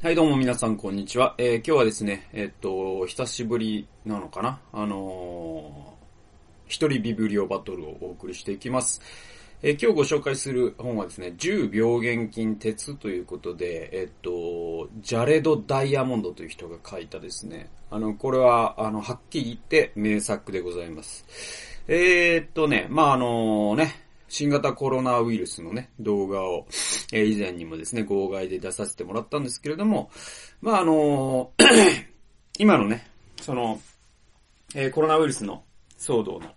はい、どうも皆さん、こんにちは。えー、今日はですね、えー、っと、久しぶりなのかな？あのー、一人ビブリオバトルをお送りしていきます。えー、今日ご紹介する本はですね、10病原菌鉄ということで、えっと、ジャレド・ダイヤモンドという人が書いたですね、あの、これは、あの、はっきり言って名作でございます。え、っとね、まあ、あのね、新型コロナウイルスのね、動画を、えー、以前にもですね、号外で出させてもらったんですけれども、まあ、あの、今のね、その、えー、コロナウイルスの騒動の、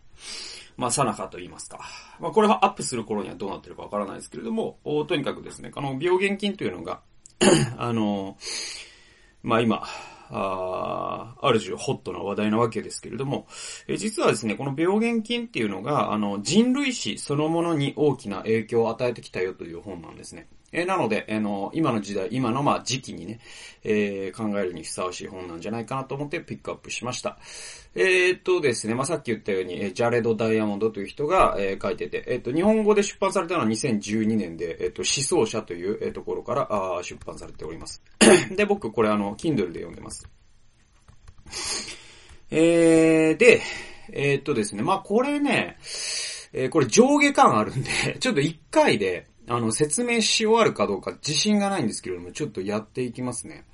まあ、さなかと言いますか。まあ、これはアップする頃にはどうなってるかわからないですけれども、とにかくですね、この病原菌というのが あのまあ、今、あある種ホットな話題なわけですけれども、え実はですね、この病原菌っていうのが、あの、人類史そのものに大きな影響を与えてきたよという本なんですね。えー、なので、あの、今の時代、今のまあ時期にね、えー、考えるにふさわしい本なんじゃないかなと思ってピックアップしました。えー、っとですね、まあ、さっき言ったように、えジャレド・ダイヤモンドという人が、え書いてて、えっと、日本語で出版されたのは2012年で、えっと、思想者という、えところからあ出版されております。で、僕、これあの、Kindle で読んでます。えー、で、えー、っとですね、まあ、これね、えー、これ上下感あるんでちょっと一回で、あの、説明し終わるかどうか自信がないんですけれども、ちょっとやっていきますね。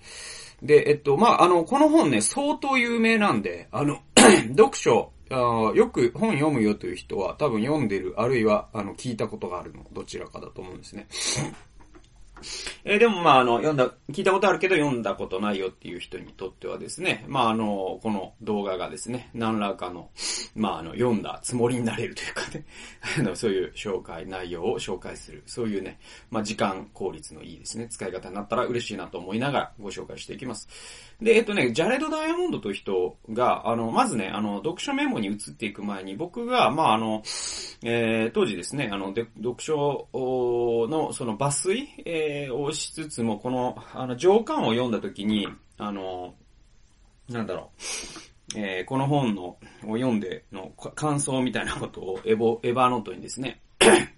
で、えっと、まあ、あの、この本ね、相当有名なんで、あの 読書、よく本読むよという人は多分読んでる、あるいは、あの、聞いたことがあるの、どちらかだと思うんですね。えー、でもまああの、読んだ、聞いたことあるけど読んだことないよっていう人にとってはですね、まああの、この動画がですね、何らかの、まああの、読んだつもりになれるというかね、あの、そういう紹介、内容を紹介する、そういうね、まあ時間効率のいいですね、使い方になったら嬉しいなと思いながらご紹介していきます。で、えっとね、ジャレド・ダイヤモンドという人が、あの、まずね、あの、読書メモに移っていく前に、僕が、まああの、えー、当時ですね、あの、で読書のその抜粋、えー、をしつつも、この、あの、上巻を読んだ時に、あの、なんだろう、えー、この本の、を読んでの感想みたいなことをエボ、エバーノートにですね、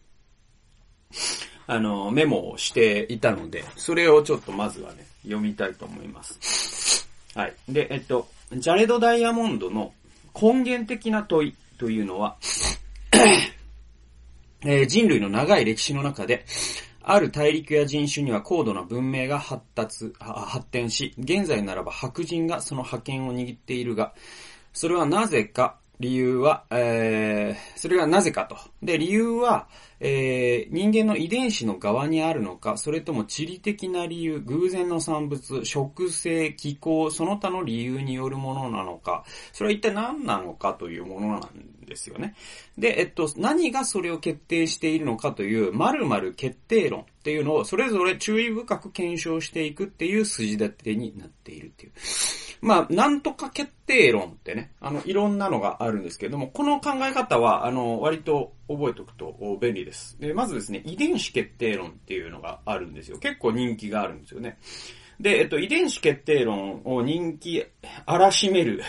あの、メモをしていたので、それをちょっとまずはね、読みたいと思います。はい。で、えっと、ジャレド・ダイヤモンドの根源的な問いというのは、えー、人類の長い歴史の中で、ある大陸や人種には高度な文明が発達、発展し、現在ならば白人がその覇権を握っているが、それはなぜか、理由は、えー、それがなぜかと。で、理由は、えー、人間の遺伝子の側にあるのか、それとも地理的な理由、偶然の産物、食性、気候、その他の理由によるものなのか、それは一体何なのかというものなんですよね。で、えっと、何がそれを決定しているのかという、〇〇決定論っていうのを、それぞれ注意深く検証していくっていう筋立てになっているっていう。まあ、なんとか決定論ってね、あの、いろんなのがあるんですけれども、この考え方は、あの、割と覚えておくと便利です。です。で、まずですね、遺伝子決定論っていうのがあるんですよ。結構人気があるんですよね。で、えっと、遺伝子決定論を人気荒らしめる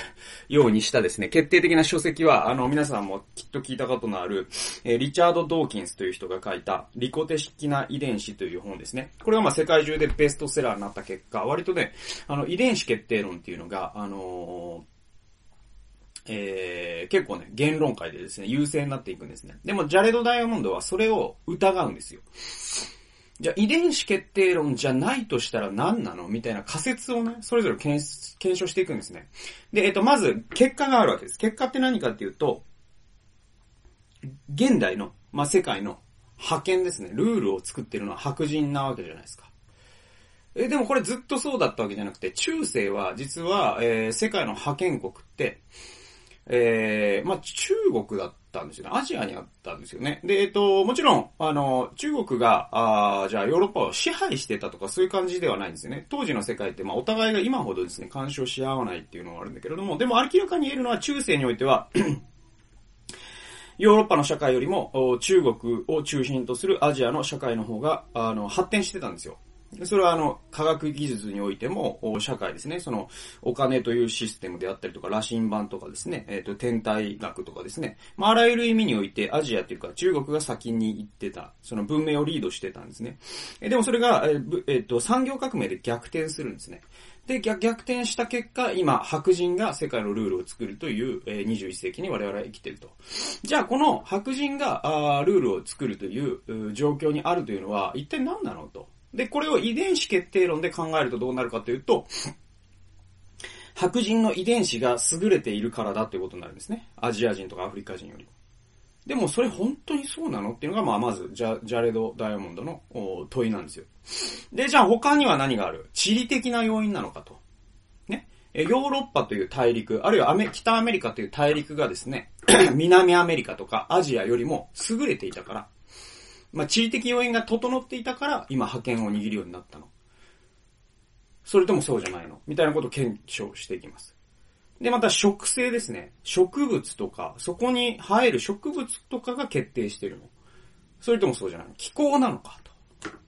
ようにしたですね、決定的な書籍は、あの、皆さんもきっと聞いたことのある、えー、リチャード・ドーキンスという人が書いた、リコテ式な遺伝子という本ですね。これはまあ世界中でベストセラーになった結果、割とね、あの、遺伝子決定論っていうのが、あのーえー、結構ね、言論会でですね、優勢になっていくんですね。でも、ジャレド・ダイヤモンドはそれを疑うんですよ。じゃあ遺伝子決定論じゃないとしたら何なのみたいな仮説をね、それぞれ検検証していくんですね。で、えっと、まず、結果があるわけです。結果って何かっていうと、現代の、まあ、世界の派遣ですね。ルールを作ってるのは白人なわけじゃないですか。え、でもこれずっとそうだったわけじゃなくて、中世は実は、えー、世界の派遣国って、えー、まあ、中国だったんですよね。アジアにあったんですよね。で、えっと、もちろん、あの、中国が、あじゃあヨーロッパを支配してたとかそういう感じではないんですよね。当時の世界って、まあ、お互いが今ほどですね、干渉し合わないっていうのがあるんだけれども、でも明らかに言えるのは中世においては ヨーロッパの社会よりも中国を中心とするアジアの社会の方が、あの、発展してたんですよ。それはあの、科学技術においても、社会ですね、その、お金というシステムであったりとか、羅針盤とかですね、えっ、ー、と、天体学とかですね、まあ、あらゆる意味において、アジアというか、中国が先に行ってた、その文明をリードしてたんですね。えでもそれが、えっ、ー、と、産業革命で逆転するんですね。で、逆転した結果、今、白人が世界のルールを作るという、えー、21世紀に我々は生きてると。じゃあ、この白人があルールを作るという状況にあるというのは、一体何なのと。で、これを遺伝子決定論で考えるとどうなるかというと、白人の遺伝子が優れているからだということになるんですね。アジア人とかアフリカ人よりも。でもそれ本当にそうなのっていうのが、まあまず、ジャ、ジャレド・ダイヤモンドの問いなんですよ。で、じゃあ他には何がある？地理的な要因なのかと。ね。ヨーロッパという大陸、あるいはアメ北アメリカという大陸がですね、南アメリカとかアジアよりも優れていたから、まあ、地理的要因が整っていたから、今派遣を握るようになったの。それともそうじゃないのみたいなことを検証していきます。で、また植生ですね。植物とか、そこに生える植物とかが決定してるの。それともそうじゃないの気候なのかと。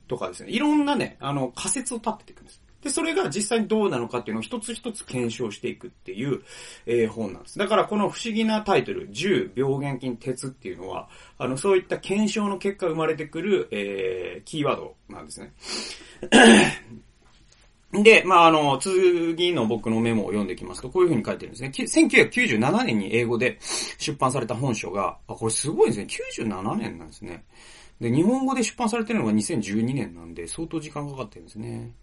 とかですね。いろんなね、あの、仮説を立てていくんです。で、それが実際にどうなのかっていうのを一つ一つ検証していくっていう、えー、本なんです。だからこの不思議なタイトル、10病原菌鉄っていうのは、あの、そういった検証の結果生まれてくる、えー、キーワードなんですね。で、まあ、あの、次の僕のメモを読んでいきますと、こういう風に書いてるんですね。1997年に英語で出版された本書が、あ、これすごいですね。97年なんですね。で、日本語で出版されてるのが2012年なんで、相当時間かかってるんですね。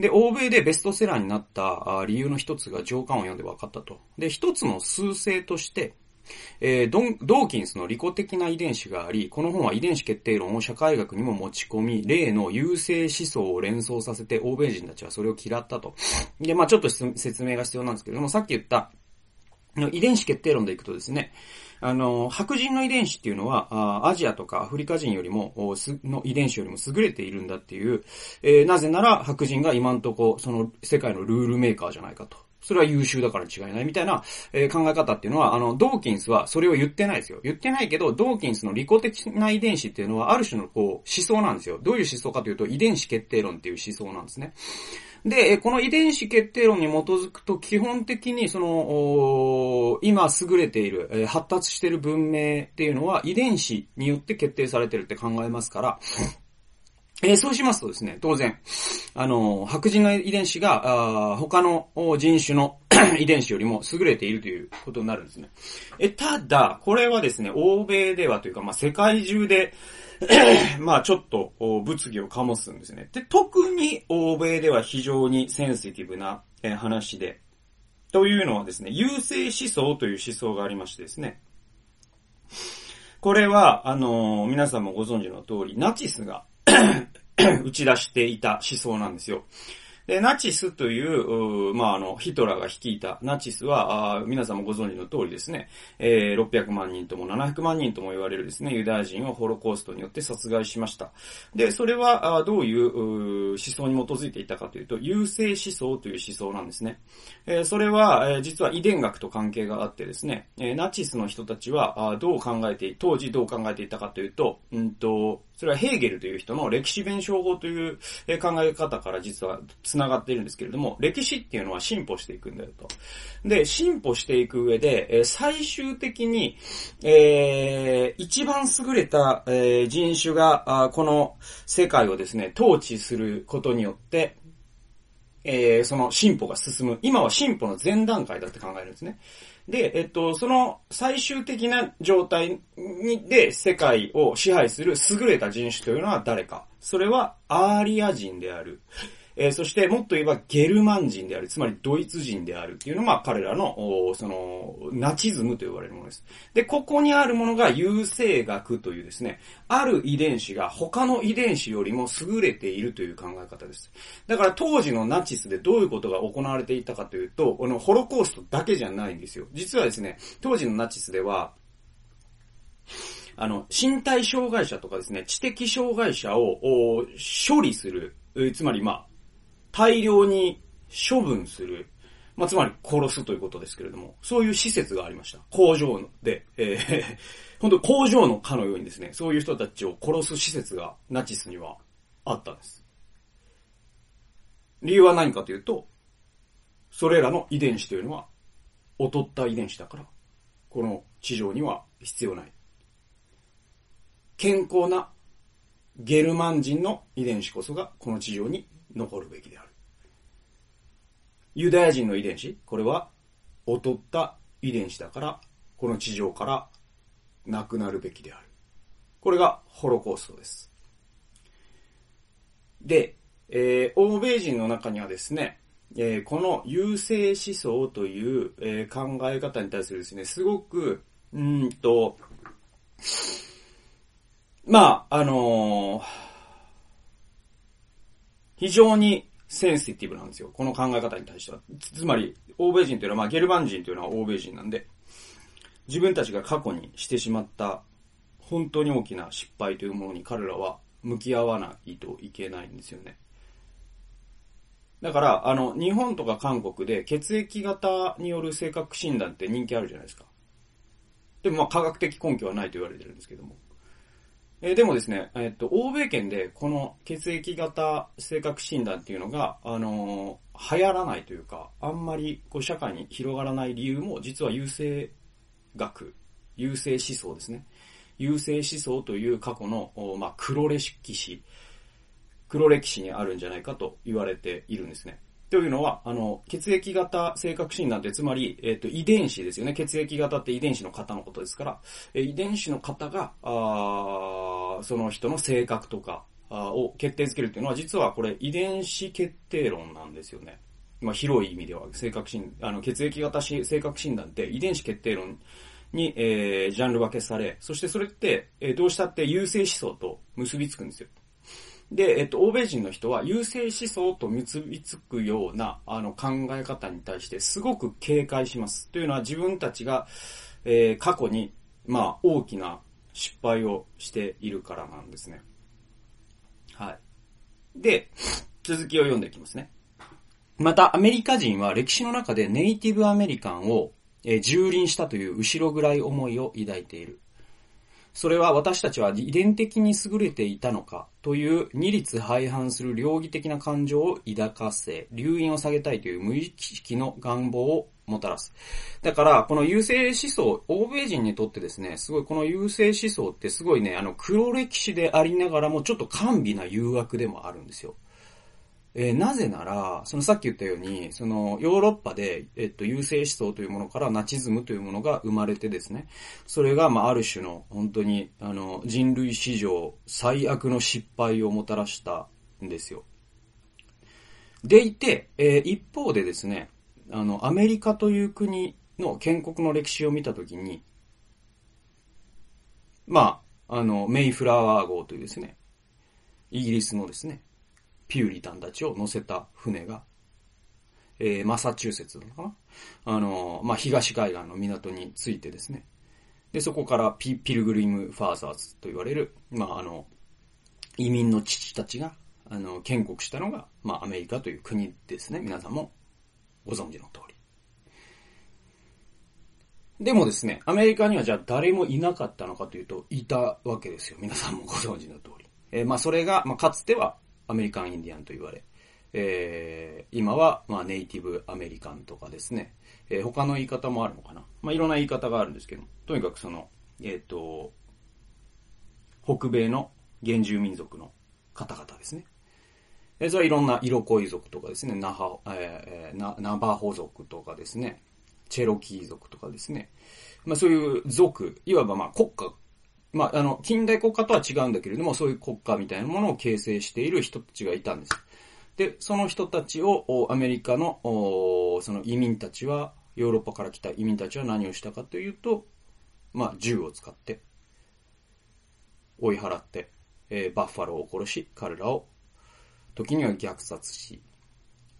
で、欧米でベストセラーになった理由の一つが上巻を読んで分かったと。で、一つの数性として、えー、ドン、ドーキンスの利己的な遺伝子があり、この本は遺伝子決定論を社会学にも持ち込み、例の優勢思想を連想させて、欧米人たちはそれを嫌ったと。で、まあちょっと説明が必要なんですけれども、さっき言った、遺伝子決定論でいくとですね、あの、白人の遺伝子っていうのは、アジアとかアフリカ人よりも、の遺伝子よりも優れているんだっていう、えー、なぜなら白人が今んとこ、その世界のルールメーカーじゃないかと。それは優秀だから違いないみたいな、え、考え方っていうのは、あの、ドーキンスはそれを言ってないですよ。言ってないけど、ドーキンスの利己的な遺伝子っていうのは、ある種のこう、思想なんですよ。どういう思想かというと、遺伝子決定論っていう思想なんですね。で、この遺伝子決定論に基づくと、基本的にその、今優れている、発達している文明っていうのは遺伝子によって決定されてるって考えますから、えー、そうしますとですね、当然、あの、白人の遺伝子が、あ他の人種の 遺伝子よりも優れているということになるんですね。え、ただ、これはですね、欧米ではというか、まあ、世界中で、まあちょっと物議を醸すんですね。で、特に欧米では非常にセンシティブなえ話で、というのはですね、優勢思想という思想がありましてですね。これは、あのー、皆さんもご存知の通り、ナチスが 打ち出していた思想なんですよ。で、ナチスという、うまあ、あの、ヒトラーが率いたナチスは、あ皆さんもご存知の通りですね、えー、600万人とも700万人とも言われるですね、ユダヤ人をホロコーストによって殺害しました。で、それは、あどういう思想に基づいていたかというと、優勢思想という思想なんですね。えー、それは、えー、実は遺伝学と関係があってですね、えー、ナチスの人たちは、あどう考えて、当時どう考えていたかというと、うんと、それはヘーゲルという人の歴史弁証法という考え方から実は繋がっているんですけれども、歴史っていうのは進歩していくんだよと。で、進歩していく上で、最終的に、えー、一番優れた、人種が、この世界をですね、統治することによって、えー、その進歩が進む。今は進歩の前段階だって考えるんですね。で、えっと、その最終的な状態に、で世界を支配する優れた人種というのは誰か。それはアーリア人である。えー、そしてもっと言えばゲルマン人である、つまりドイツ人であるっていうのが彼らの、その、ナチズムと呼ばれるものです。で、ここにあるものが優生学というですね、ある遺伝子が他の遺伝子よりも優れているという考え方です。だから当時のナチスでどういうことが行われていたかというと、このホロコーストだけじゃないんですよ。実はですね、当時のナチスでは、あの、身体障害者とかですね、知的障害者を処理する、つまりまあ、大量に処分する。まあ、つまり殺すということですけれども、そういう施設がありました。工場で、えー、本当工場のかのようにですね、そういう人たちを殺す施設がナチスにはあったんです。理由は何かというと、それらの遺伝子というのは、劣った遺伝子だから、この地上には必要ない。健康なゲルマン人の遺伝子こそがこの地上に残るべきである。ユダヤ人の遺伝子、これは劣った遺伝子だから、この地上からなくなるべきである。これがホロコーストです。で、えー、欧米人の中にはですね、えー、この優勢思想という、えー、考え方に対するですね、すごく、うんと、まあ、あのー、非常にセンシティブなんですよ。この考え方に対しては。つまり、欧米人というのは、まあ、ゲルマン人というのは欧米人なんで、自分たちが過去にしてしまった本当に大きな失敗というものに彼らは向き合わないといけないんですよね。だから、あの、日本とか韓国で血液型による性格診断って人気あるじゃないですか。でもまあ科学的根拠はないと言われてるんですけども。えー、でもですね、えっと、欧米圏でこの血液型性格診断っていうのが、あのー、流行らないというか、あんまりこう社会に広がらない理由も、実は優勢学、優勢思想ですね。優勢思想という過去の、まあ、黒歴史、黒歴史にあるんじゃないかと言われているんですね。というのは、あの、血液型性格診断って、つまり、えっ、ー、と、遺伝子ですよね。血液型って遺伝子の型のことですから、え遺伝子の型が、あその人の性格とかを決定づけるっていうのは、実はこれ遺伝子決定論なんですよね。まあ、広い意味では、性格診、あの、血液型し性格診断って遺伝子決定論に、えー、ジャンル分けされ、そしてそれって、えー、どうしたって優勢思想と結びつくんですよ。で、えっと、欧米人の人は優勢思想と結びつくような、あの、考え方に対してすごく警戒します。というのは自分たちが、えー、過去に、まあ、大きな失敗をしているからなんですね。はい。で、続きを読んでいきますね。また、アメリカ人は歴史の中でネイティブアメリカンをえー、蹂躙したという後ろ暗い思いを抱いている。それは私たちは遺伝的に優れていたのかという二律背反する両義的な感情を抱かせ、留飲を下げたいという無意識の願望をもたらす。だから、この優勢思想、欧米人にとってですね、すごいこの優勢思想ってすごいね、あの黒歴史でありながらもちょっと甘美な誘惑でもあるんですよ。えー、なぜなら、そのさっき言ったように、そのヨーロッパで、えっと、優勢思想というものからナチズムというものが生まれてですね、それが、まあ、ある種の、本当に、あの、人類史上最悪の失敗をもたらしたんですよ。でいて、えー、一方でですね、あの、アメリカという国の建国の歴史を見たときに、まあ、あの、メイフラワー号というですね、イギリスのですね、ピューリタンたちを乗せた船が、えー、マサチューセッツなのかな？あの、まあ、東海岸の港に着いてですね。で、そこからピピルグリム・ファーザーズと言われる、まあ、あの、移民の父たちが、あの、建国したのが、まあ、アメリカという国ですね。皆さんもご存知の通り。でもですね、アメリカにはじゃあ誰もいなかったのかというと、いたわけですよ。皆さんもご存知の通り。えー、まあ、それが、まあ、かつてはアメリカンインディアンと言われ、えー、今は、まあ、ネイティブアメリカンとかですね、えー、他の言い方もあるのかな。まあ、いろんな言い方があるんですけど、とにかくその、えっ、ー、と、北米の原住民族の方々ですね。えー、それはいろんな色恋族とかですね、ナハ、えー、ナナバホ族とかですね、チェロキー族とかですね。まあそういう族、いわばまあ国家まあ、あの、近代国家とは違うんだけれども、そういう国家みたいなものを形成している人たちがいたんです。で、その人たちを、アメリカの、その移民たちは、ヨーロッパから来た移民たちは何をしたかというと、まあ、銃を使って、追い払って、えー、バッファローを殺し、彼らを、時には虐殺し、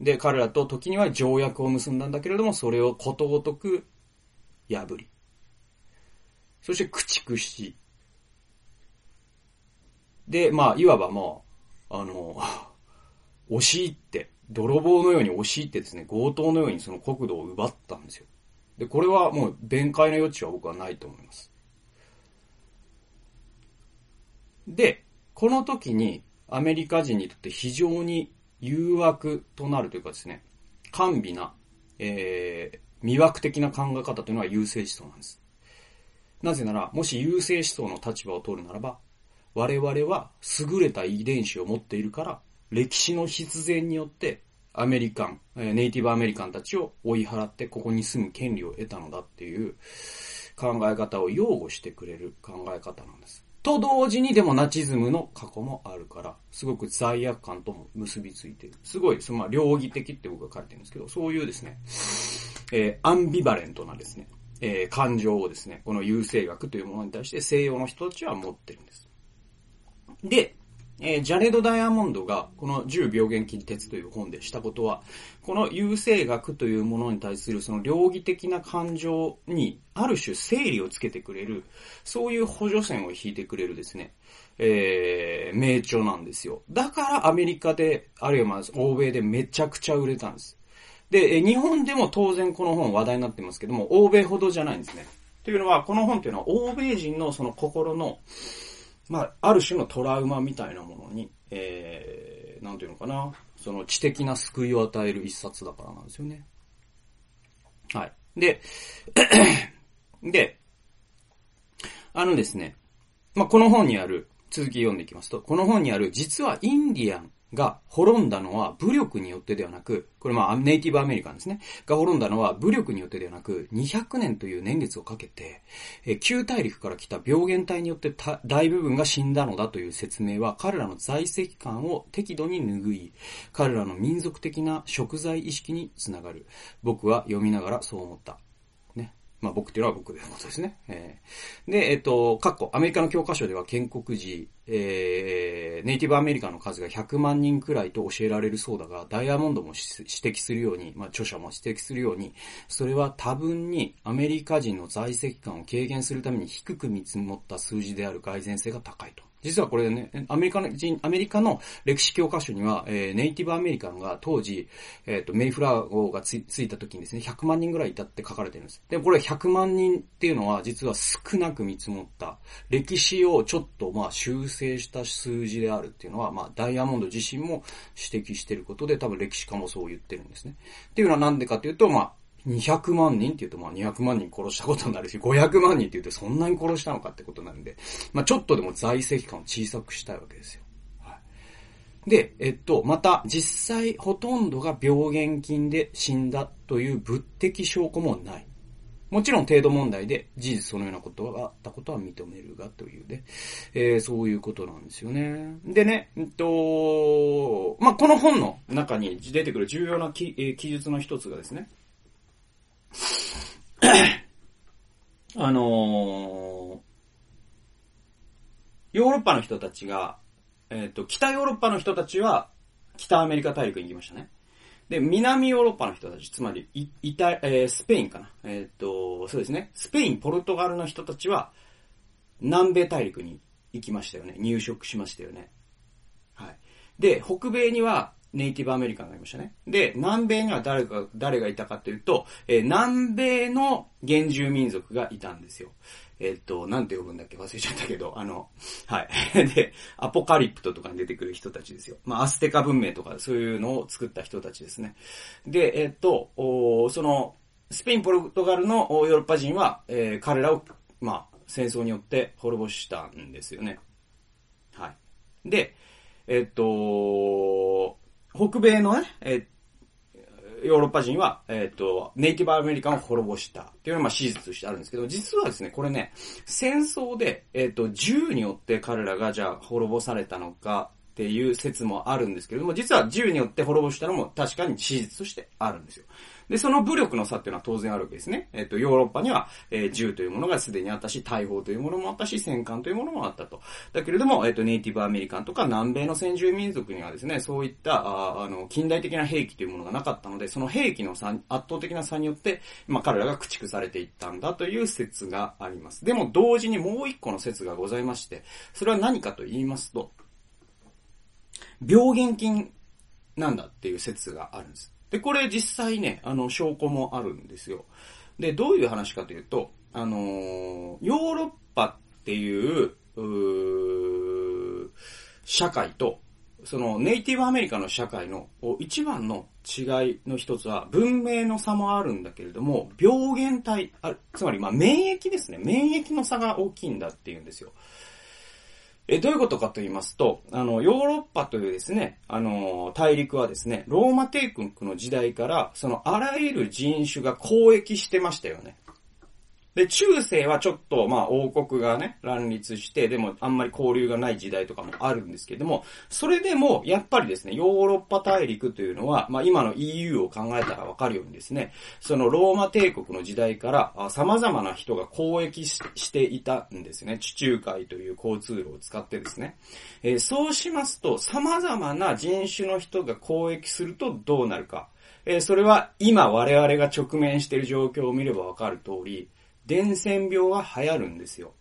で、彼らと時には条約を結んだんだけれども、それをことごとく破り、そして駆逐し、で、まあ、いわばまあ、あの、押し入って、泥棒のように押し入ってですね、強盗のようにその国土を奪ったんですよ。で、これはもう弁解の余地は僕はないと思います。で、この時にアメリカ人にとって非常に誘惑となるというかですね、甘美な、えー、魅惑的な考え方というのは優勢思想なんです。なぜなら、もし優勢思想の立場を取るならば、我々は優れた遺伝子を持っているから、歴史の必然によってアメリカン、ネイティブアメリカンたちを追い払ってここに住む権利を得たのだっていう考え方を擁護してくれる考え方なんです。と同時にでもナチズムの過去もあるから、すごく罪悪感とも結びついてる。すごい、そのまあ、両義的って僕が書いてるんですけど、そういうですね、えー、アンビバレントなですね、えー、感情をですね、この優勢学というものに対して西洋の人たちは持ってるんです。で、えー、ジャレド・ダイヤモンドがこの10病原菌鉄という本でしたことは、この優生学というものに対するその両義的な感情にある種整理をつけてくれる、そういう補助線を引いてくれるですね、えー、名著なんですよ。だからアメリカで、あるいはまあ欧米でめちゃくちゃ売れたんです。で、日本でも当然この本話題になってますけども、欧米ほどじゃないんですね。というのは、この本というのは欧米人のその心の、まあ、ある種のトラウマみたいなものに、えー、なんていうのかな、その知的な救いを与える一冊だからなんですよね。はい。で、で、あのですね、まあ、この本にある、続き読んでいきますと、この本にある、実はインディアンが滅んだのは武力によってではなく、これまあネイティブアメリカンですね。が滅んだのは武力によってではなく、200年という年月をかけて、え旧大陸から来た病原体によって大部分が死んだのだという説明は彼らの在籍感を適度に拭い、彼らの民族的な食材意識につながる。僕は読みながらそう思った。まあ僕っていうのは僕でのことですね。えー、で、えっ、と、過去、アメリカの教科書では建国時、えー、ネイティブアメリカの数が100万人くらいと教えられるそうだが、ダイヤモンドも指摘するように、まあ著者も指摘するように、それは多分にアメリカ人の在籍感を軽減するために低く見積もった数字である蓋然性が高いと。実はこれね、アメリカの人、アメリカの歴史教科書には、えー、ネイティブアメリカンが当時、えっ、ー、と、メイフラー号がつついた時にですね、100万人ぐらいいたって書かれてるんです。でこれ100万人っていうのは実は少なく見積もった、歴史をちょっとまあ修正した数字であるっていうのは、まあダイヤモンド自身も指摘してることで多分歴史家もそう言ってるんですね。っていうのはなんでかというと、まあ、200万人って言うとまあ200万人殺したことになるし、500万人って言うとそんなに殺したのかってことなんで、まあちょっとでも在籍感を小さくしたいわけですよ。はい、で、えっと、また実際ほとんどが病原菌で死んだという物的証拠もない。もちろん程度問題で事実そのようなことがあったことは認めるがというね、えー、そういうことなんですよね。でね、えっと、まあ、この本の中に出てくる重要な記,、記述の一つがですね、あのー、ヨーロッパの人たちが、えっ、ー、と、北ヨーロッパの人たちは、北アメリカ大陸に行きましたね。で、南ヨーロッパの人たち、つまり、イイタ、えー、スペインかな。えっ、ー、と、そうですね。スペイン、ポルトガルの人たちは、南米大陸に行きましたよね。入植しましたよね。はい。で、北米には、ネイティブアメリカンがいましたね。で、南米には誰が、誰がいたかというと、えー、南米の原住民族がいたんですよ。えっと、なんて呼ぶんだっけ？忘れちゃったけど、あの、はい。で、アポカリプトとかに出てくる人たちですよ。まあ、アステカ文明とかそういうのを作った人たちですね。で、えっと、その、スペイン、ポルトガルのヨーロッパ人は、えー、彼らを、まあ、戦争によって滅ぼしたんですよね。はい。で、えっと、北米のね、えヨーロッパ人は、えっ、ー、と、ネイティブアメリカンを滅ぼしたっていうのは、まあ、史実としてあるんですけど、実はですね、これね、戦争で、えっ、ー、と、銃によって彼らがじゃあ滅ぼされたのかっていう説もあるんですけれども、実は銃によって滅ぼしたのも確かに史実としてあるんですよ。で、その武力の差っていうのは当然あるわけですね。えっ、と、ヨーロッパには、えー、銃というものがすでにあったし、大砲というものもあったし、戦艦というものもあったと。だけれども、えっ、と、ネイティブアメリカンとか南米の先住民族にはですね、そういった、ああの、近代的な兵器というものがなかったので、その兵器の差、圧倒的な差によって、まあ、彼らが駆逐されていったんだという説があります。でも、同時にもう一個の説がございまして、それは何かと言いますと、病原菌なんだっていう説があるんです。で、これ実際ね、あの、証拠もあるんですよ。で、どういう話かというと、あのー、ヨーロッパっていう、う社会と、そのネイティブアメリカの社会の一番の違いの一つは、文明の差もあるんだけれども、病原体、あつまりまあ免疫ですね。免疫の差が大きいんだっていうんですよ。え、どういうことかと言いますと、あの、ヨーロッパというですね、あの、大陸はですね、ローマ帝国の時代から、そのあらゆる人種が交易してましたよね。で、中世はちょっと、まあ、王国がね、乱立して、でも、あんまり交流がない時代とかもあるんですけども、それでも、やっぱりですね、ヨーロッパ大陸というのは、まあ、今の EU を考えたらわかるようにですね、そのローマ帝国の時代から、様々な人が交易していたんですね。地中海という交通路を使ってですね。えー、そうしますと、様々な人種の人が交易するとどうなるか。えー、それは今我々が直面している状況を見ればわかる通り、伝染病が流行るんですよ。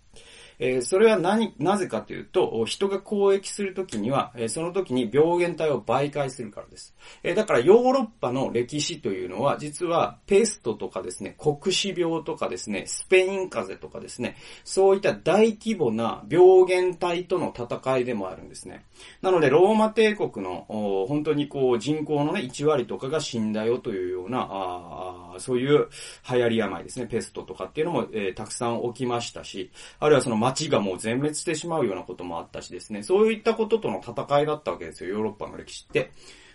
え、それは何、なぜかというと、人が交易するときには、え、その時に病原体を媒介するからです。え、だからヨーロッパの歴史というのは、実はペストとかですね、黒死病とかですね、スペイン風邪とかですね、そういった大規模な病原体との戦いでもあるんですね。なので、ローマ帝国の、本当にこう、人口のね、1割とかが死んだよというような、あそういう流行り病ですね、ペストとかっていうのも、えー、たくさん起きましたし、あるいはその街がもう全滅してしまうようなこともあったしですね、そういったこととの戦いだったわけですよ、ヨーロッパの歴史って。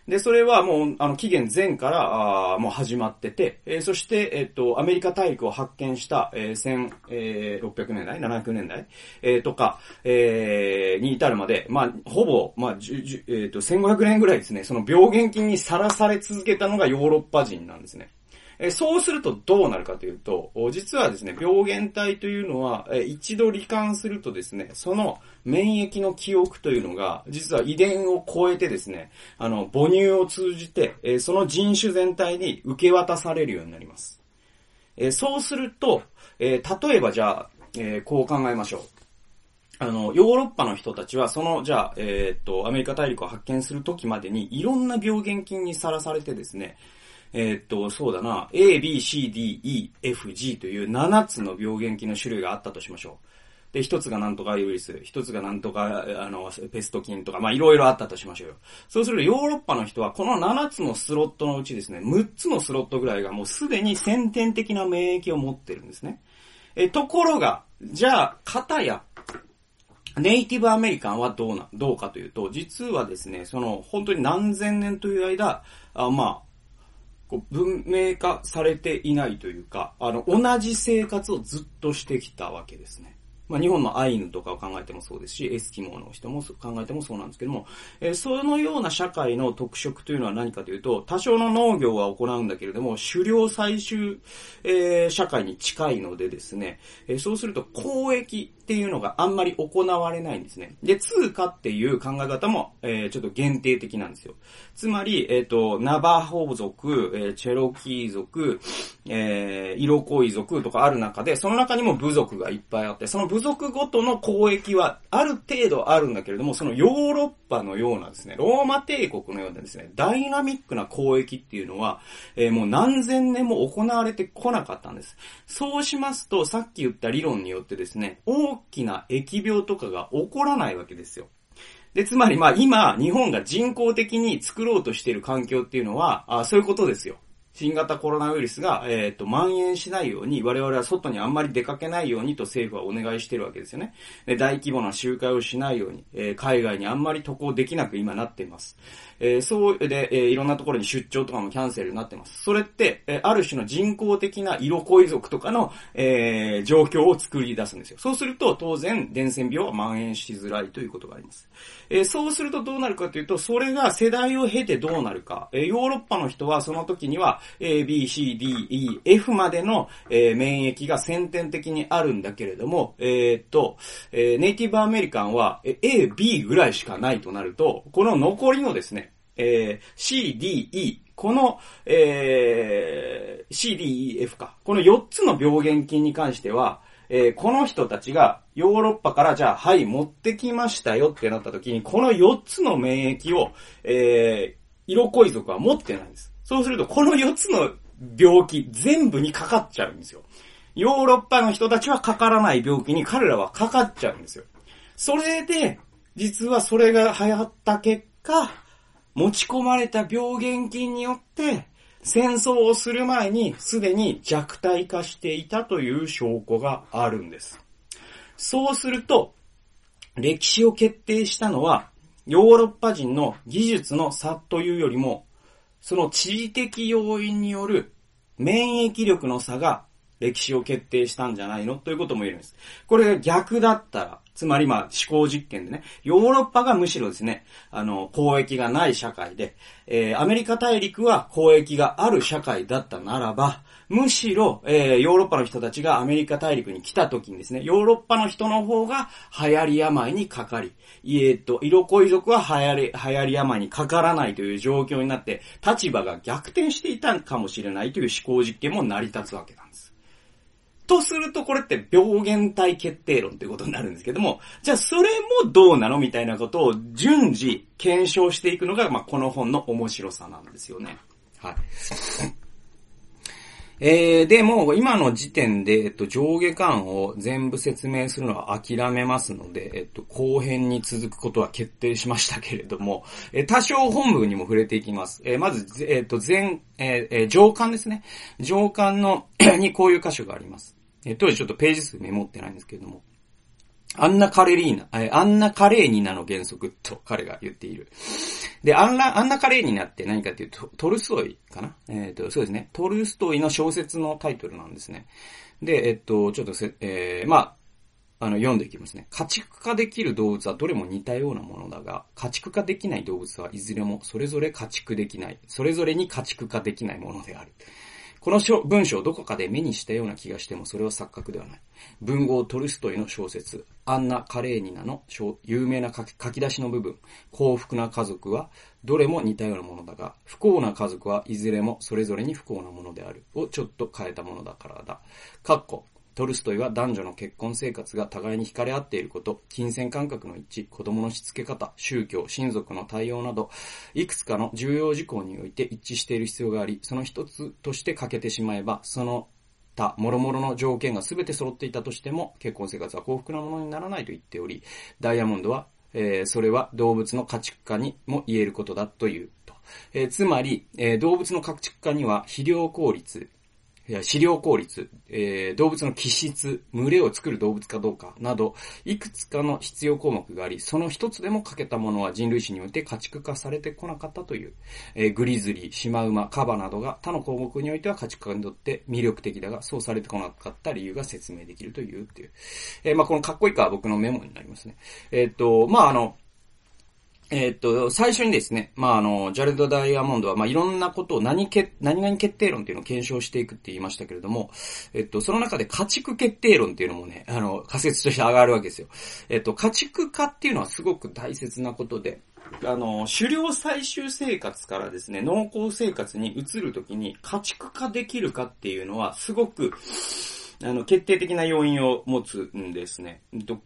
で、それはもう、あの、紀元前から、あもう始まってて、えー、そして、えっ、と、アメリカ大陸を発見した、えー、1600年代 ?700 年代えー、とか、えー、に至るまで、まあ、ほぼ、まあ、じえっ、と、1500年ぐらいですね、その病原菌にさらされ続けたのがヨーロッパ人なんですね。えそうするとどうなるかというと、実はですね、病原体というのは、え一度罹患するとですね、その免疫の記憶というのが、実は遺伝を超えてですね、あの、母乳を通じて、えその人種全体に受け渡されるようになります。えそうすると、え例えばじゃあ、えこう考えましょう。あの、ヨーロッパの人たちは、その、じゃあ、えー、っと、アメリカ大陸を発見するときまでに、いろんな病原菌にさらされてですね、えー、っと、そうだな、A, B, C, D, E, F, G という7つの病原菌の種類があったとしましょう。で、一つがなんとかウイルス、一つがなんとか、あの、ペスト菌とか、まあ、いろいろあったとしましょうよ。そうすると、ヨーロッパの人は、この7つのスロットのうちですね、6つのスロットぐらいがもうすでに先天的な免疫を持ってるんですね。え、ところが、じゃあ、型や、ネイティブアメリカンはどうな、どうかというと、実はですね、その、本当に何千年という間、あまあ、こう文明化されていないというか、あの、同じ生活をずっとしてきたわけですね。まあ、日本のアイヌとかを考えてもそうですし、エスキモーの人も考えてもそうなんですけども、えー、そのような社会の特色というのは何かというと、多少の農業は行うんだけれども、狩猟採集、えー、社会に近いのでですね、えー、そうすると交易っていうのがあんまり行われないんですね。で、通貨っていう考え方も、えー、ちょっと限定的なんですよ。つまり、えっ、ー、と、ナバホ族、えー、チェロキー族、えー、イロコイ族とかある中で、その中にも部族がいっぱいあって、その部族ごとの交易はある程度あるんだけれども、そのヨーロッパのようなですね、ローマ帝国のようなですね、ダイナミックな交易っていうのは、えー、もう何千年も行われてこなかったんです。そうしますと、さっき言った理論によってですね、大きな疫病とかが起こらないわけですよ。で、つまりまあ今、日本が人工的に作ろうとしている環境っていうのは、あそういうことですよ。新型コロナウイルスが、えっ、ー、と、蔓延しないように、我々は外にあんまり出かけないようにと政府はお願いしてるわけですよね。で大規模な集会をしないように、えー、海外にあんまり渡航できなく今なっています。えー、そうで、えー、いろんなところに出張とかもキャンセルになってます。それって、えー、ある種の人工的な色恋族とかの、えー、状況を作り出すんですよ。そうすると、当然、伝染病は蔓延しづらいということがあります。えー、そうするとどうなるかというと、それが世代を経てどうなるか。えー、ヨーロッパの人はその時には、A, B, C, D, E, F までの、えー、免疫が先天的にあるんだけれども、え、っと、えー、ネイティブアメリカンは、え A, B ぐらいしかないとなると、この残りのですね、えー、C, D, E、この、えー、C, D, E, F か。この4つの病原菌に関しては、えー、この人たちがヨーロッパからじゃあ、はい、持ってきましたよってなった時に、この4つの免疫を、えー、色恋族は持ってないんです。そうすると、この4つの病気全部にかかっちゃうんですよ。ヨーロッパの人たちはかからない病気に彼らはかかっちゃうんですよ。それで、実はそれが流行った結果、持ち込まれた病原菌によって、戦争をする前にすでに弱体化していたという証拠があるんです。そうすると、歴史を決定したのは、ヨーロッパ人の技術の差というよりも、その地理的要因による免疫力の差が歴史を決定したんじゃないの？ということも言えるんです。これが逆だったら、つまりまあ思考実験でね、ヨーロッパがむしろですね、あの、交易がない社会で、えー、アメリカ大陸は交易がある社会だったならば、むしろ、えー、ヨーロッパの人たちがアメリカ大陸に来た時にですね、ヨーロッパの人の方が流行り病にかかり、えっと、色恋族は流行り、流行り病にかからないという状況になって、立場が逆転していたかもしれないという思考実験も成り立つわけなんです。とすると、これって病原体決定論ということになるんですけども、じゃあそれもどうなのみたいなことを順次検証していくのが、まあ、この本の面白さなんですよね。はい。えー、で、も今の時点で、えっと、上下巻を全部説明するのは諦めますので、えっと、後編に続くことは決定しましたけれども、えー、多少本文にも触れていきます。えー、まず、えっと、前、えー、上巻ですね。上巻の にこういう箇所があります。え、当時ちょっとページ数メモってないんですけれども、アンナ・カレリーナ、えアンナ・カレーニナの原則と彼が言っている。で、アンナ、アンナ・カレーニナって何かっていうと、トルストイかな？えっ、ー、と、そうですね。トルストイの小説のタイトルなんですね。で、えっと、ちょっとせ、えー、まあ、あの、読んでいきますね。家畜化できる動物はどれも似たようなものだが、家畜化できない動物はいずれもそれぞれ家畜できない、それぞれに家畜化できないものである。この文章をどこかで目にしたような気がしてもそれは錯覚ではない。文豪トルストイの小説、アンナ・カレーニナの有名な書き出しの部分、幸福な家族はどれも似たようなものだが、不幸な家族はいずれもそれぞれに不幸なものであるをちょっと変えたものだからだ。かっこ、トルストイは男女の結婚生活が互いに惹かれ合っていること、金銭感覚の一致、子供のしつけ方、宗教、親族の対応など、いくつかの重要事項において一致している必要があり、その一つとして欠けてしまえば、その他、諸々の条件が全て揃っていたとしても、結婚生活は幸福なものにならないと言っており、ダイヤモンドは、えー、それは動物の家畜化にも言えることだというと。えー、つまり、えー、動物の家畜化には肥料効率、飼料効率、えー、動物の気質、群れを作る動物かどうかなど、いくつかの必要項目があり、その一つでも欠けたものは人類史において家畜化されてこなかったという、えー、グリズリー、シマウマ、カバなどが他の項目においては家畜化にとって魅力的だが、そうされてこなかった理由が説明できるというっていう。えー、まあこのかっこいいかは僕のメモになりますね。えっ、と、まああの、え、っと、最初にですね、まあ、あの、ジャレッド・ダイヤモンドは、まあ、いろんなことを何け、何々決定論っていうのを検証していくって言いましたけれども、えっと、その中で家畜決定論っていうのもね、あの、仮説として上がるわけですよ。えっと、家畜化っていうのはすごく大切なことで、あの、狩猟採集生活からですね、農耕生活に移るときに家畜化できるかっていうのは、すごく、あの、決定的な要因を持つんですね。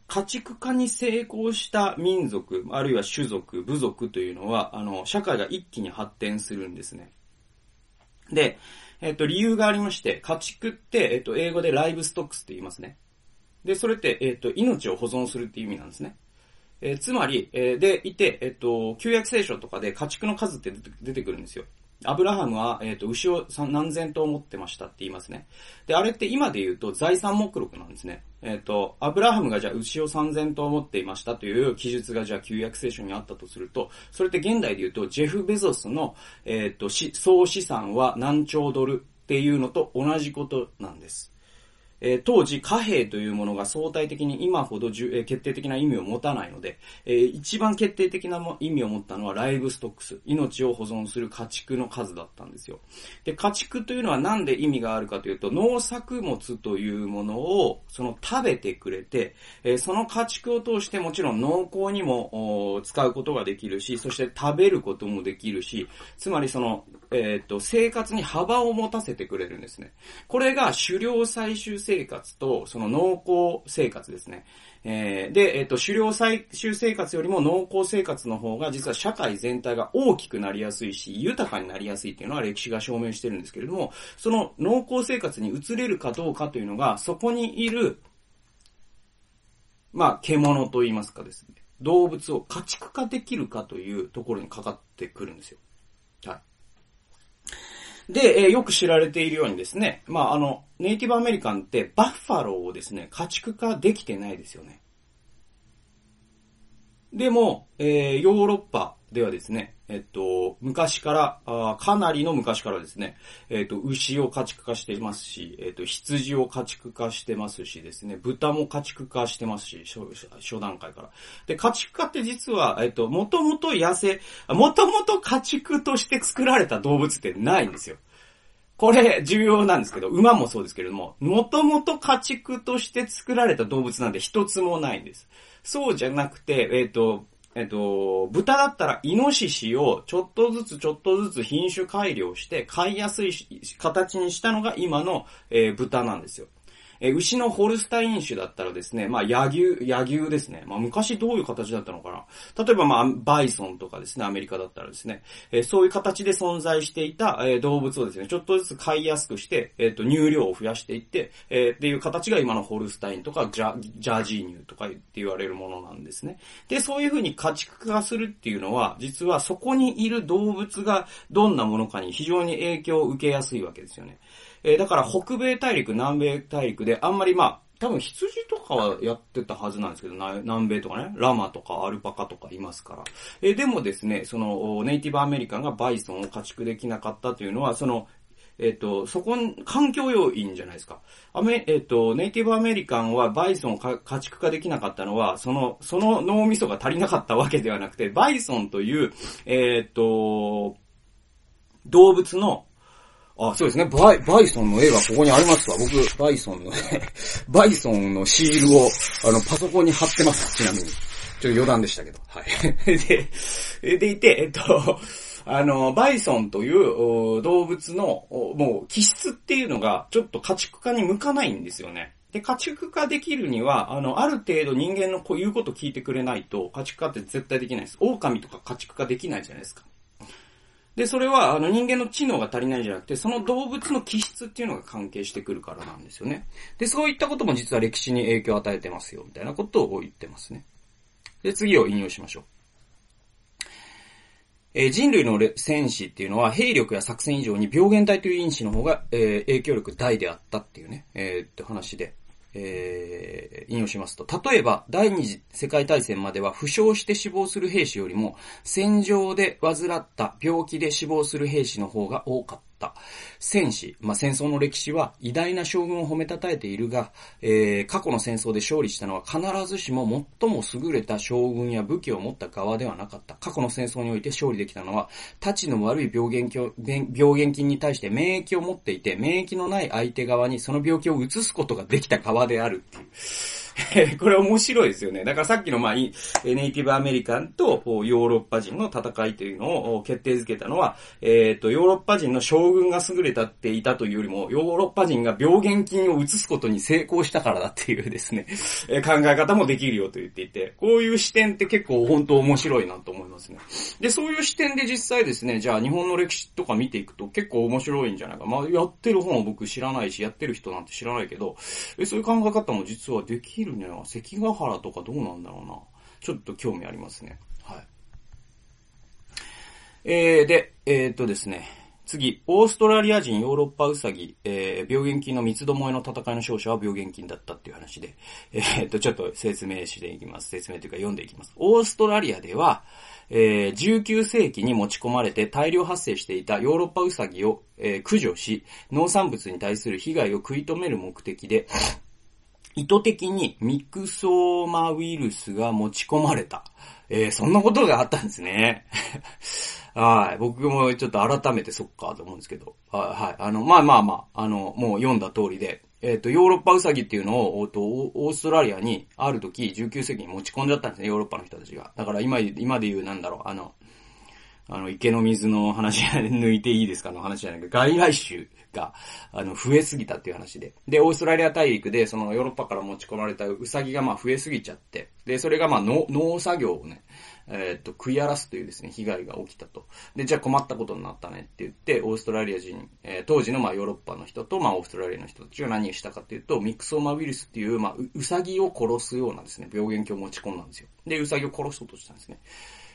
家畜化に成功した民族、あるいは種族、部族というのは、あの、社会が一気に発展するんですね。で、えっと、理由がありまして、家畜って、えっと、英語でライブストックスって言いますね。で、それって、えっと、命を保存するっていう意味なんですね。えー、つまり、えー、でいて、えっと、旧約聖書とかで家畜の数って出てくるんですよ。アブラハムは、えっ、ー、と、牛を何千頭持ってましたって言いますね。で、あれって今で言うと財産目録なんですね。えっ、ー、と、アブラハムがじゃあ牛を三千頭持っていましたという記述がじゃあ旧約聖書にあったとすると、それって現代で言うと、ジェフ・ベゾスの、えっ、ー、と、総資産は何兆ドルっていうのと同じことなんです。えー、当時貨幣というものが相対的に今ほど、えー、決定的な意味を持たないので、えー、一番決定的な意味を持ったのはライブストックス、命を保存する家畜の数だったんですよ。で、家畜というのはなんで意味があるかというと、農作物というものをその食べてくれて、えその家畜を通してもちろん農耕にも使うことができるし、そして食べることもできるし、つまりその、えっ、と、生活に幅を持たせてくれるんですね。これが狩猟採集生活と、その農耕生活ですね。えー、で、えっ、ー、と、狩猟採集生活よりも農耕生活の方が、実は社会全体が大きくなりやすいし、豊かになりやすいっていうのは歴史が証明してるんですけれども、その農耕生活に移れるかどうかというのが、そこにいる、まあ、獣と言いますかですね。動物を家畜化できるかというところにかかってくるんですよ。はい。で、えー、よく知られているようにですね、まあ、あの、ネイティブアメリカンってバッファローをですね、家畜化できてないですよね。でも、えー、ヨーロッパではですね、えっと、昔から、あかなりの昔からですね、えっと、牛を家畜化していますし、えっと、羊を家畜化してますしですね、豚も家畜化してますし、初初段階から。で、家畜化って実は、えっと、もともと野生、もともと家畜として作られた動物ってないんですよ。これ重要なんですけど、馬もそうですけれども、もともと家畜として作られた動物なんで一つもないんです。そうじゃなくて、えっ、ー、と、えっ、と、豚だったらイノシシをちょっとずつちょっとずつ品種改良して飼いやすい形にしたのが今の、えー、豚なんですよ。えー、牛のホルスタイン種だったらですね、まあ、野牛、野牛ですね。まあ、昔どういう形だったのかな。例えば、まあ、バイソンとかですね、アメリカだったらですね、えー、そういう形で存在していた、えー、動物をですね、ちょっとずつ飼いやすくして、えっ、と、乳量を増やしていって、えっていう形が今のホルスタインとかジャ、ジャージー乳とかって言われるものなんですね。で、そういうふうに家畜化するっていうのは、実はそこにいる動物がどんなものかに非常に影響を受けやすいわけですよね。えー、だから北米大陸、南米大陸であんまりまあ、多分羊とかはやってたはずなんですけど、南米とかね、ラマとかアルパカとかいますから。え、でもですね、その、ネイティブアメリカンがバイソンを家畜できなかったというのは、その、えっ、と、そこ、環境要因じゃないですか。アメ、えっ、と、ネイティブアメリカンはバイソンを家畜化できなかったのは、その、その脳みそが足りなかったわけではなくて、バイソンという、えっ、と、動物のあ、そうですね。バイ、バイソンの絵がここにありますわ。僕、バイソンのね、バイソンのシールを、あの、パソコンに貼ってます。ちなみに。ちょっと余談でしたけど。はい。で、でいて、えっと、あの、バイソンという動物の、もう、気質っていうのが、ちょっと家畜化に向かないんですよね。で、家畜化できるには、あの、ある程度人間のこう言うこと聞いてくれないと、家畜化って絶対できないです。狼とか家畜化できないじゃないですか。で、それは、あの、人間の知能が足りないんじゃなくて、その動物の気質っていうのが関係してくるからなんですよね。で、そういったことも実は歴史に影響を与えてますよ、みたいなことを言ってますね。で、次を引用しましょう。えー、人類の戦士っていうのは兵力や作戦以上に病原体という因子の方が、えー、影響力大であったっていうね、えー、って話で。えー、引用しますと、例えば、第二次世界大戦までは負傷して死亡する兵士よりも、戦場で患った病気で死亡する兵士の方が多かった。戦士、まあ、戦争の歴史は偉大な将軍を褒めたたえているが、えー、過去の戦争で勝利したのは必ずしも最も優れた将軍や武器を持った側ではなかった。過去の戦争において勝利できたのは、立ちの悪い病原病原菌に対して免疫を持っていて、免疫のない相手側にその病気を移すことができた側であるっていう。これ面白いですよね。だからさっきのまあ、ネイティブアメリカンとヨーロッパ人の戦いというのを決定づけたのは、えっ、ー、と、ヨーロッパ人の将軍が優れたっていたというよりも、ヨーロッパ人が病原菌を移すことに成功したからだっていうですね、え考え方もできるよと言っていて、こういう視点って結構本当面白いなと思いますね。で、そういう視点で実際ですね、じゃあ日本の歴史とか見ていくと結構面白いんじゃないか。まあ、やってる本を僕知らないし、やってる人なんて知らないけど、そういう考え方も実はでききるには関ヶ原とかどうなんだろうな。ちょっと興味ありますね。はい。えー、で、えー、っとですね。次、オーストラリア人ヨーロッパウサギ、えー、病原菌の三つどもえの戦いの勝者は病原菌だったっていう話で、えー、っと、ちょっと説明していきます。説明というか読んでいきます。オーストラリアでは、えー、19世紀に持ち込まれて大量発生していたヨーロッパウサギを、えー、駆除し、農産物に対する被害を食い止める目的で、意図的にミクソーマウイルスが持ち込まれた。えー、そんなことがあったんですね。はい。僕もちょっと改めてそっかと思うんですけど。はい。あの、まあまあまあ、あの、もう読んだ通りで、えっ、ー、と、ヨーロッパウサギっていうのを、おと、オーストラリアに、ある時、19世紀に持ち込んじゃったんですね、ヨーロッパの人たちが。だから今、今で言うなんだろう、あの、あの、池の水の話 抜いていいですかの話じゃないけど、外来種が、あの、増えすぎたっていう話で。で、オーストラリア大陸で、そのヨーロッパから持ち込まれたウサギがまあ増えすぎちゃって、で、それがまあ農、作業をね、えー、っと、食い荒らすというですね、被害が起きたと。で、じゃあ困ったことになったねって言って、オーストラリア人、えー、当時のまあヨーロッパの人と、まあオーストラリアの人たちが何をしたかっていうと、ミクソーマウイルスっていう、まあう、うさぎを殺すようなですね、病原菌を持ち込んだんですよ。で、うさぎを殺そうとしたんですね。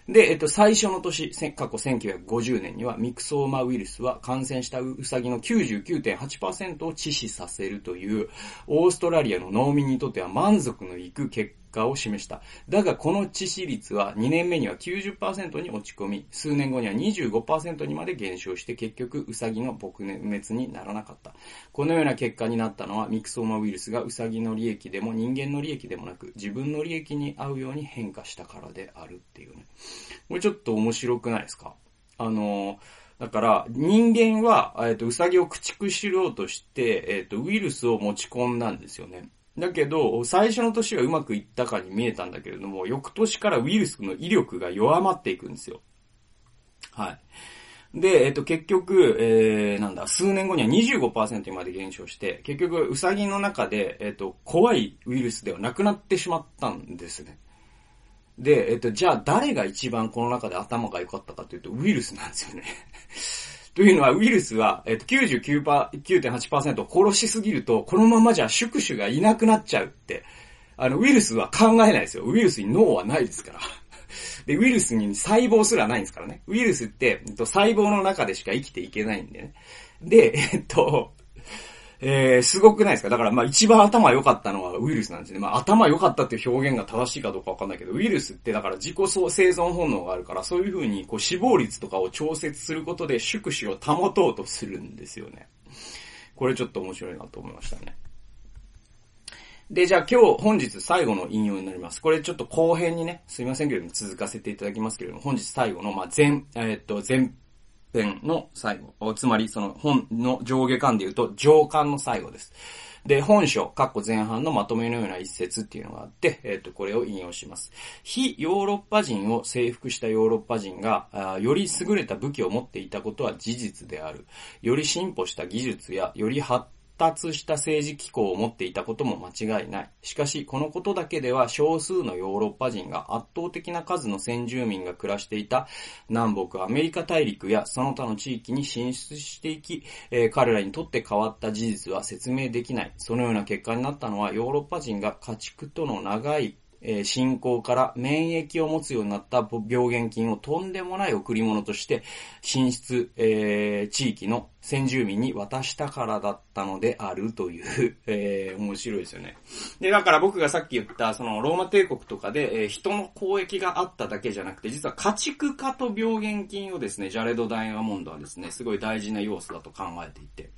で、えっと、最初の年、過去1950年には、ミクソーマウイルスは感染したウサギの99.8%を致死させるという、オーストラリアの農民にとっては満足のいく結果果を示した。だが、この致死率は2年目には90%に落ち込み、数年後には25%にまで減少して、結局、ウサギの撲滅にならなかった。このような結果になったのは、ミクソーマウイルスがウサギの利益でも人間の利益でもなく、自分の利益に合うように変化したからであるっていうね。これちょっと面白くないですか？あの、だから、人間は、えっ、と、ウサギを駆逐しようとして、えっ、と、ウイルスを持ち込んだんですよね。だけど、最初の年はうまくいったかに見えたんだけれども、翌年からウイルスの威力が弱まっていくんですよ。はい。で、えっと、結局、えー、なんだ、数年後には25%にまで減少して、結局、ウサギの中で、えっと、怖いウイルスではなくなってしまったんですね。で、えっと、じゃあ誰が一番この中で頭が良かったかというと、ウイルスなんですよね。というのは、ウイルスは、えっと、99.8%殺しすぎると、このままじゃ宿主がいなくなっちゃうって、あの、ウイルスは考えないですよ。ウイルスに脳はないですから。で、ウイルスに細胞すらないんですからね。ウイルスって、えっと、細胞の中でしか生きていけないんでね。で、えっと、えー、すごくないですか？だから、まあ一番頭良かったのはウイルスなんですね。まあ頭良かったっていう表現が正しいかどうかわかんないけど、ウイルスってだから自己生存本能があるから、そういう風にこう死亡率とかを調節することで宿主を保とうとするんですよね。これちょっと面白いなと思いましたね。で、じゃあ今日、本日最後の引用になります。これちょっと後編にね、すいませんけれども続かせていただきますけれども、本日最後の、まあ、前、えー、っと、前編の最後。つまり、その本の上下巻で言うと、上巻の最後です。で、本書、括弧前半のまとめのような一節っていうのがあって、えっ、ー、と、これを引用します。非ヨーロッパ人を征服したヨーロッパ人が、あより優れた武器を持っていたことは事実である。より進歩した技術や、より発達した政治機構を持っていたことも間違いない。しかし、このことだけでは少数のヨーロッパ人が圧倒的な数の先住民が暮らしていた南北アメリカ大陸やその他の地域に進出していき、えー、彼らにとって変わった事実は説明できない。そのような結果になったのはヨーロッパ人が家畜との長いえー、信仰から免疫を持つようになった病原菌をとんでもない贈り物として進出、えー、地域の先住民に渡したからだったのであるという、えー、面白いですよね。で、だから僕がさっき言った、そのローマ帝国とかで、えー、人の交易があっただけじゃなくて、実は家畜化と病原菌をですね、ジャレド・ダイヤモンドはですね、すごい大事な要素だと考えていて。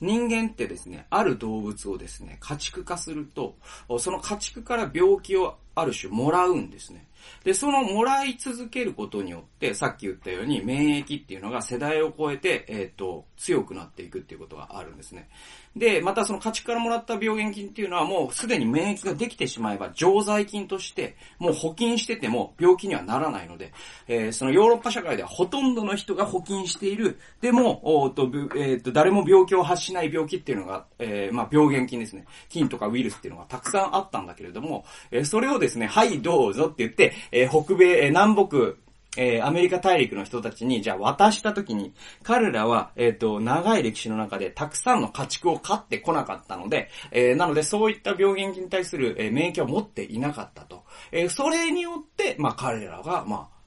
人間ってですね、ある動物をですね、家畜化すると、その家畜から病気をある種もらうんですね。で、そのもらい続けることによって、さっき言ったように免疫っていうのが世代を超えて、えっ、ー、と、強くなっていくっていうことがあるんですね。で、またその家畜からもらった病原菌っていうのはもうすでに免疫ができてしまえば常在菌としてもう補菌してても病気にはならないので、えー、そのヨーロッパ社会ではほとんどの人が補菌している、でも、おとえー、と誰も病気を発しない病気っていうのが、えー、まあ病原菌ですね。菌とかウイルスっていうのがたくさんあったんだけれども、えー、それをですね、はいどうぞって言って、えー、北米、えー、南北、えー、アメリカ大陸の人たちに、じゃあ渡した時に、彼らは、えっ、ー、と、長い歴史の中でたくさんの家畜を飼ってこなかったので、えー、なのでそういった病原菌に対する、えー、免疫を持っていなかったと。えー、それによって、まあ彼らが、まあ、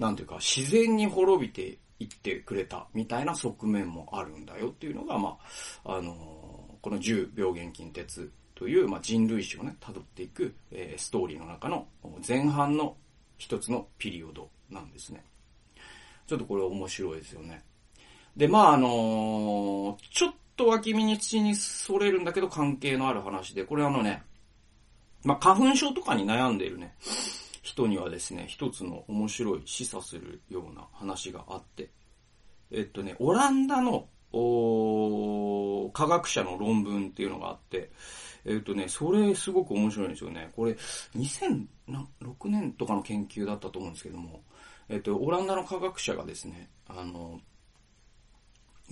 なんていうか、自然に滅びていってくれた、みたいな側面もあるんだよっていうのが、まあ、あの、この10病原菌鉄という、まあ、人類史をね、辿っていく、えー、ストーリーの中の前半の一つのピリオドなんですね。ちょっとこれ面白いですよね。で、まああの、ちょっと脇道にそれるんだけど関係のある話で、これあのね、まあ花粉症とかに悩んでいるね、人にはですね、一つの面白い示唆するような話があって、えっとね、オランダの、科学者の論文っていうのがあって、えっとね、それすごく面白いんですよね。これ、2006年とかの研究だったと思うんですけども、えっと、オランダの科学者がですね、あの、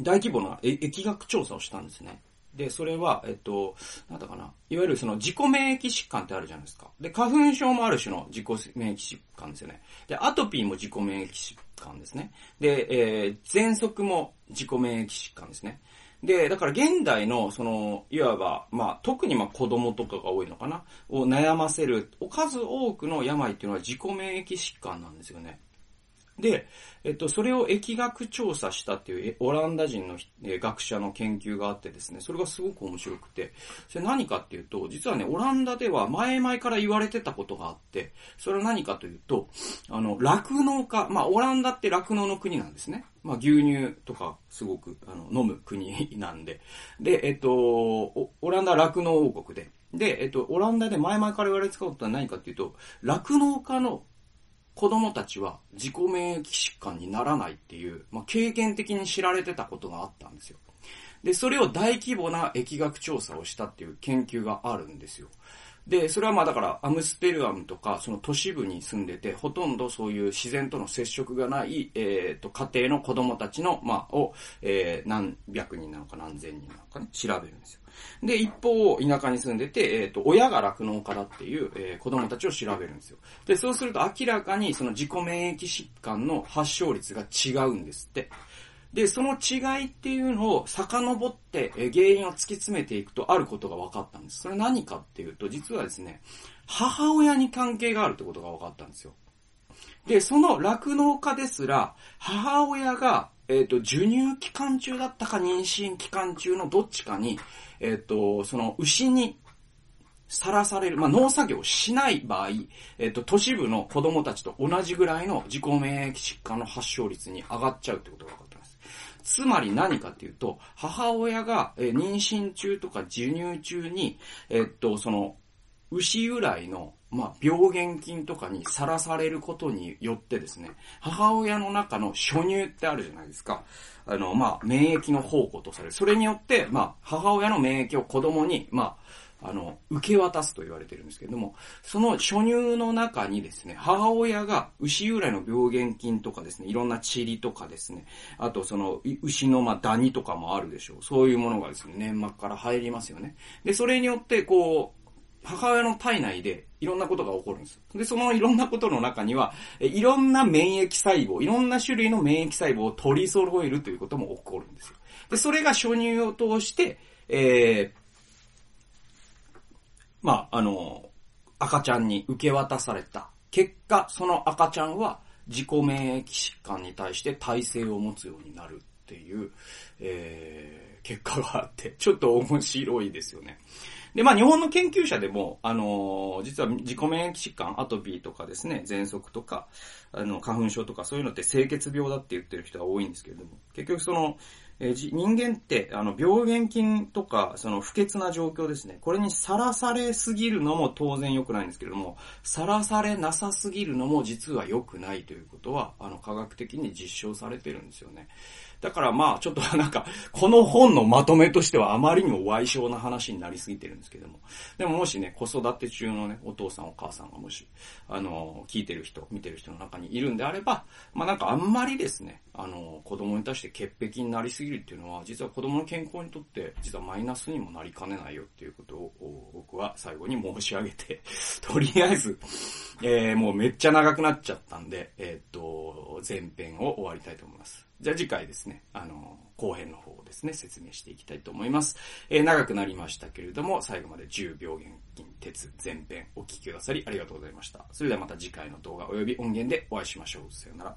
大規模な疫学調査をしたんですね。で、それは、えっと、なんだかな。いわゆるその自己免疫疾患ってあるじゃないですか。で、花粉症もある種の自己免疫疾患ですよね。で、アトピーも自己免疫疾患ですね。で、えー、喘息も自己免疫疾患ですね。で、だから現代の、その、いわば、まあ、特にまあ子供とかが多いのかな、を悩ませる、数多くの病っていうのは自己免疫疾患なんですよね。で、えっと、それを疫学調査したっていうオランダ人の学者の研究があってですね、それがすごく面白くて、それ何かっていうと、実はね、オランダでは前々から言われてたことがあって、それは何かというと、あの、酪農家、まあ、オランダって酪農の国なんですね。まあ、牛乳とかすごく、あの、飲む国なんで。で、えっと、オランダ酪農王国で。で、えっと、オランダで前々から言われてたことは何かっていうと、酪農家の子供たちは自己免疫疾患にならないっていう、まあ、経験的に知られてたことがあったんですよ。で、それを大規模な疫学調査をしたっていう研究があるんですよ。で、それはまあだからアムステルダムとかその都市部に住んでて、ほとんどそういう自然との接触がない、えっ、ー、と、家庭の子供たちの、まあ、を、えー、何百人なのか何千人なのかね、調べるんですよ。で、一方、田舎に住んでて、えっ、ー、と、親が酪農家だっていう、えー、子供たちを調べるんですよ。で、そうすると明らかにその自己免疫疾患の発症率が違うんですって。で、その違いっていうのを遡ってえ原因を突き詰めていくとあることが分かったんです。それ何かっていうと、実はですね、母親に関係があるってことが分かったんですよ。で、その酪農家ですら、母親が、えっ、ー、と、授乳期間中だったか妊娠期間中のどっちかに、えっ、ー、と、その牛にさらされる、まあ、農作業をしない場合、えっ、ー、と、都市部の子供たちと同じぐらいの自己免疫疾患の発症率に上がっちゃうってことが分かったんです。つまり何かっていうと、母親が、え妊娠中とか授乳中に、えっと、その、牛由来のまあ、病原菌とかにさらされることによってですね、母親の中の初乳ってあるじゃないですか。あの、まあ、免疫の宝庫とされる。それによって、まあ、母親の免疫を子供に、まあ、あの、受け渡すと言われてるんですけれども、その初乳の中にですね、母親が牛由来の病原菌とかですね、いろんな塵とかですね、あとその牛のまあダニとかもあるでしょう。そういうものがですね、粘膜から入りますよね。で、それによってこう、母親の体内でいろんなことが起こるんです。で、そのいろんなことの中には、いろんな免疫細胞、いろんな種類の免疫細胞を取り揃えるということも起こるんですよ。で、それが初乳を通して、えー、まあ、あの、赤ちゃんに受け渡された結果、その赤ちゃんは自己免疫疾患に対して耐性を持つようになるっていう、えー、結果があって、ちょっと面白いですよね。で、まあ日本の研究者でも、あのー、実は自己免疫疾患、アトピーとかですね、喘息とか、あの、花粉症とかそういうのって清潔病だって言ってる人が多いんですけれども、結局その、えー、人間って、あの、病原菌とか、その不潔な状況ですね。これにさらされすぎるのも当然良くないんですけれども、さらされなさすぎるのも実は良くないということは、あの、科学的に実証されてるんですよね。だからまあ、ちょっとなんか、この本のまとめとしてはあまりにも歪小な話になりすぎてるんですけども。でももしね、子育て中のね、お父さんお母さんがもし、あの、聞いてる人、見てる人の中にいるんであれば、まあなんかあんまりですね、あの、子供に対して潔癖になりすぎるっていうのは、実は子供の健康にとって、実はマイナスにもなりかねないよっていうことを、僕は最後に申し上げて、とりあえず、えー、もうめっちゃ長くなっちゃったんで、えー、っと、前編を終わりたいと思います。じゃあ次回ですね、あの、後編の方をですね、説明していきたいと思います。えー、長くなりましたけれども、最後まで10病原菌鉄前編お聞きくださりありがとうございました。それではまた次回の動画及び音源でお会いしましょう。さよなら。